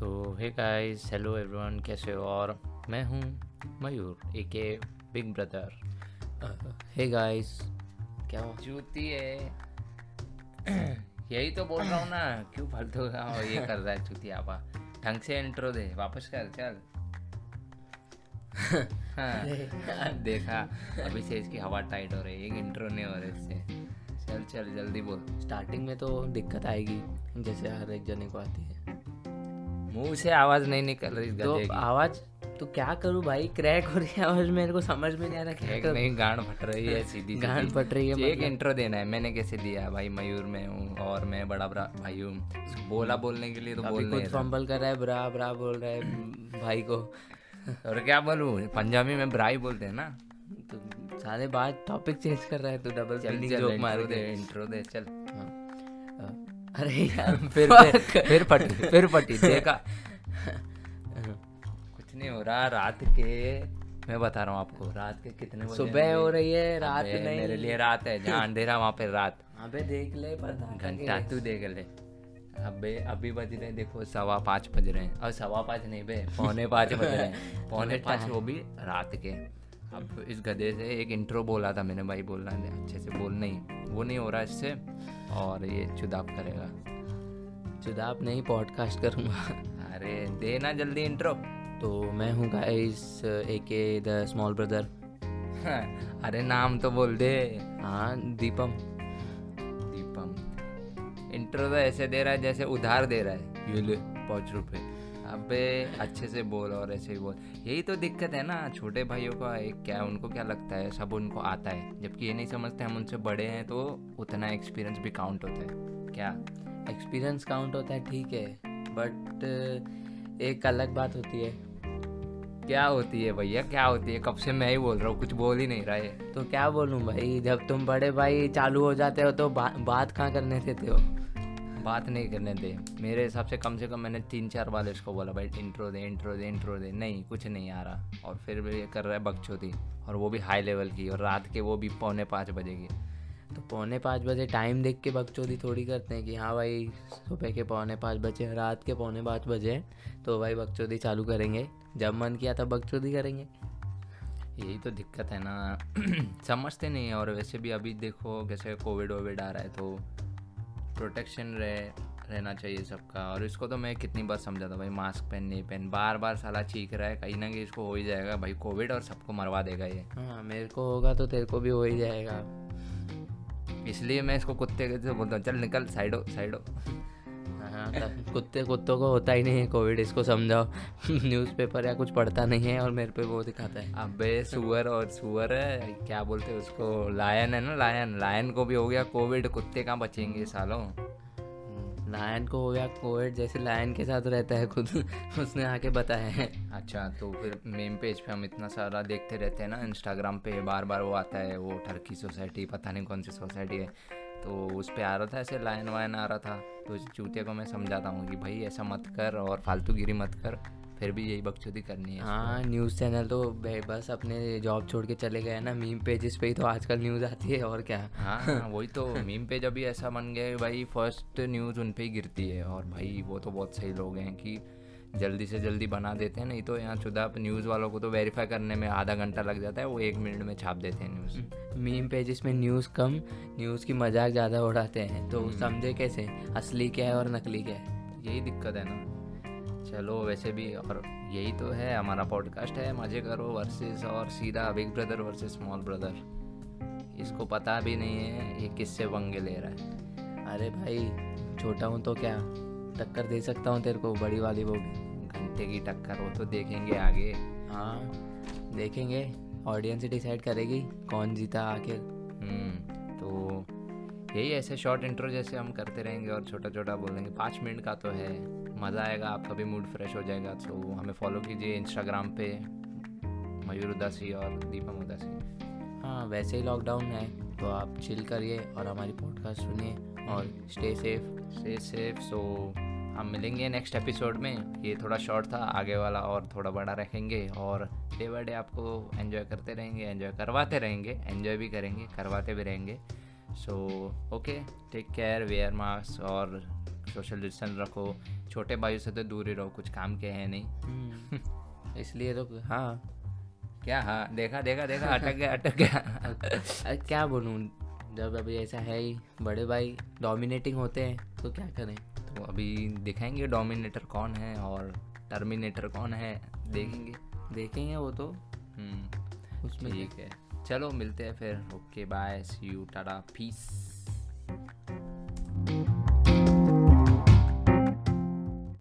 So hey guys hello everyone कैसे हो? और मैं हूँ मयूर ए के बिग ब्रदर हे गाइस क्या जूती है। यही तो बोल रहा हूँ ना क्यों फालतू का ये कर रहा है चूती आपा? ढंग से इंट्रो दे वापस कर चल। हाँ, देखा अभी से इसकी हवा टाइट हो रही है एक इंट्रो नहीं हो रहा इससे। चल चल जल्दी बोल। स्टार्टिंग में तो दिक्कत आएगी जैसे हर एक जने को आती है। मुँह से आवाज़ नहीं निकल रही तो आवाज़ तो क्या करूँ भाई? क्रैक हो रही है आवाज़ मेरे को समझ में नहीं आ रहा क्या नहीं गांड फट रही है सीधी गांड फट रही है मतलब। एक। इंट्रो देना है मैंने कैसे दिया? भाई मयूर में हूँ और मैं बड़ा बड़ा भाई हूँ। बोला बोलने के लिए तो बोल रहा फंबल कर रहा है ब्रा ब्रा बोल रहा है भाई को। और क्या बोलूँ? पंजाबी में ब्राई बोलते हैं ना। तो सारे बात टॉपिक चेंज कर रहा है तू डबल जोक मार दे इंट्रो दे चल। हाँ। अरे यार फिर फिर फिर फटी फिर फटी देखा। कुछ नहीं हो रहा रात के मैं बता रहा हूँ आपको रात के कितने बजे सुबह हो रही है रात नहीं। मेरे लिए रात है जहाँ अंधेरा वहाँ पे रात। अबे देख ले घंटा तू देख ले। अबे अभी बज रहे देखो सवा पाँच बज रहे हैं। और सवा पाँच नहीं बे पौने पाँच बज रहे हैं। पौने पाँच वो भी रात के। अब इस गधे से एक इंट्रो बोला था मैंने भाई बोलना अच्छे से बोल नहीं। वो नहीं हो रहा इससे। और ये चुदाप करेगा। चुदाप नहीं पॉडकास्ट करूँगा। अरे देना जल्दी इंट्रो तो मैं हूँ गाइस ए के द स्मॉल ब्रदर अरे नाम तो बोल दे। हाँ दीपम। दीपम। इंट्रो तो ऐसे दे रहा है जैसे उधार दे रहा है। ये ले पाँच रुपए। अबे अच्छे से बोल और ऐसे ही बोल। यही तो दिक्कत है ना छोटे भाइयों का एक क्या उनको क्या लगता है? सब उनको आता है। जबकि ये नहीं समझते हम उनसे बड़े हैं तो उतना एक्सपीरियंस भी काउंट होता है। क्या? एक्सपीरियंस काउंट होता है ठीक है। बट एक अलग बात होती है। क्या होती है भैया? क्या होती है? कब से मैं ही बोल रहा हूँ कुछ बोल ही नहीं रहा है। तो क्या बोलूँ भाई? जब तुम बड़े भाई चालू हो जाते हो तो बा, बात कहाँ करने देते हो? बात नहीं करने दे। मेरे हिसाब से कम से कम मैंने तीन चार बार इसको बोला, भाई इंट्रो दे इंट्रो दे इंट्रो दे। नहीं, कुछ नहीं आ रहा। और फिर भी ये कर रहा है बकचोदी और वो भी हाई लेवल की, और रात के वो भी पौने पाँच बजे की। तो पौने पाँच बजे टाइम देख के बकचोदी थोड़ी करते हैं कि हाँ भाई, सुबह के पौने पाँच बजे रात के पौने पाँच बजे तो भाई बकचोदी चालू करेंगे। जब मन किया तब बकचोदी करेंगे। यही तो दिक्कत है ना। समझते नहीं और वैसे भी अभी देखो कैसे कोविड वोविड आ रहा है तो प्रोटेक्शन रहे रहना चाहिए सबका। और इसको तो मैं कितनी बार समझा था भाई मास्क पहन नहीं पहन। बार बार साला चीख रहा है कहीं ना कहीं इसको हो ही जाएगा। भाई कोविड और सबको मरवा देगा ये। हाँ मेरे को होगा तो तेरे को भी हो ही जाएगा। इसलिए मैं इसको कुत्ते के बोलता हूँ चल निकल साइडो साइडो हाँ कुत्ते कुत्तों को होता ही नहीं है कोविड इसको समझाओ। न्यूज़पेपर या कुछ पढ़ता नहीं है और मेरे पे वो दिखाता है। अबे सुअर और सुअर है क्या बोलते हैं उसको? लायन है ना लायन लायन को भी हो गया कोविड कुत्ते कहाँ बचेंगे सालों? लायन को हो गया कोविड जैसे लायन के साथ रहता है खुद उसने आके बताया है। अच्छा तो फिर मेम पेज पे हम इतना सारा देखते रहते हैं ना इंस्टाग्राम पे बार बार वो आता है वो ठरकी सोसाइटी पता नहीं कौन सी सोसाइटी है। तो उस पर आ रहा था ऐसे लाइन वाइन आ रहा था। तो इस चूतिया को मैं समझाता हूँ कि भाई ऐसा मत कर और फालतू गिरी मत कर फिर भी यही बकचोदी करनी है हाँ न्यूज़ चैनल तो बे- बस अपने जॉब छोड़ के चले गए ना मीम पेजेस पे ही तो आजकल न्यूज़ आती है और क्या। हाँ हाँ, वही तो मीम पेज अभी ऐसा बन गया है भाई फ़र्स्ट न्यूज़ उन पर ही गिरती है और भाई वो तो बहुत सही लोग हैं कि जल्दी से जल्दी बना देते हैं नहीं तो यहाँ चुदा न्यूज़ वालों को तो वेरीफाई करने में आधा घंटा लग जाता है वो एक मिनट में छाप देते हैं न्यूज़ मीम पेजेस में न्यूज़ कम न्यूज़ की मज़ाक ज़्यादा उड़ाते हैं तो समझे कैसे? असली क्या है और नकली क्या है? यही दिक्कत है ना। चलो वैसे भी और यही तो है हमारा पॉडकास्ट है मज़े करो वर्सेस और सीधा big brother versus small brother इसको पता भी नहीं है ये किससे पंगे ले रहा है। अरे भाई छोटा हूँ तो क्या? टक्कर दे सकता हूँ तेरे को बड़ी वाली वो घंटे की टक्कर वो तो देखेंगे आगे। हाँ। देखेंगे ऑडियंस ही डिसाइड करेगी कौन जीता आखिर। हम्म तो यही ऐसे शॉर्ट इंट्रो जैसे हम करते रहेंगे और छोटा छोटा बोलेंगे पाँच मिनट का तो है मज़ा आएगा आपका भी मूड फ्रेश हो जाएगा। तो हमें फॉलो कीजिए इंस्टाग्राम पे मयूर उदासी और दीपम उदासी। हाँ वैसे ही लॉकडाउन है तो आप चिल करिए और हमारी पॉडकास्ट सुनिए और stay safe stay safe so हम मिलेंगे नेक्स्ट एपिसोड में। ये थोड़ा शॉर्ट था आगे वाला और थोड़ा बड़ा रखेंगे और डे बाय डे आपको एंजॉय करते रहेंगे एंजॉय करवाते रहेंगे एंजॉय भी करेंगे करवाते भी रहेंगे। So okay take care wear mask और सोशल डिस्टेंस रखो। छोटे भाइयों से तो दूर ही रहो कुछ काम के हैं नहीं। हम्म, इसलिए तो हाँ। क्या हाँ देखा देखा देखा अटक गया अटक गया। क्या बोलूँ जब अभी ऐसा है ही बड़े भाई डोमिनेटिंग होते हैं तो क्या करें? अभी दिखाएँगे डोमिनेटर कौन है और टर्मिनेटर कौन है देखेंगे। देखेंगे वो तो। हम्म उसमें ठीक है। चलो मिलते हैं फिर। Okay bye see you tata peace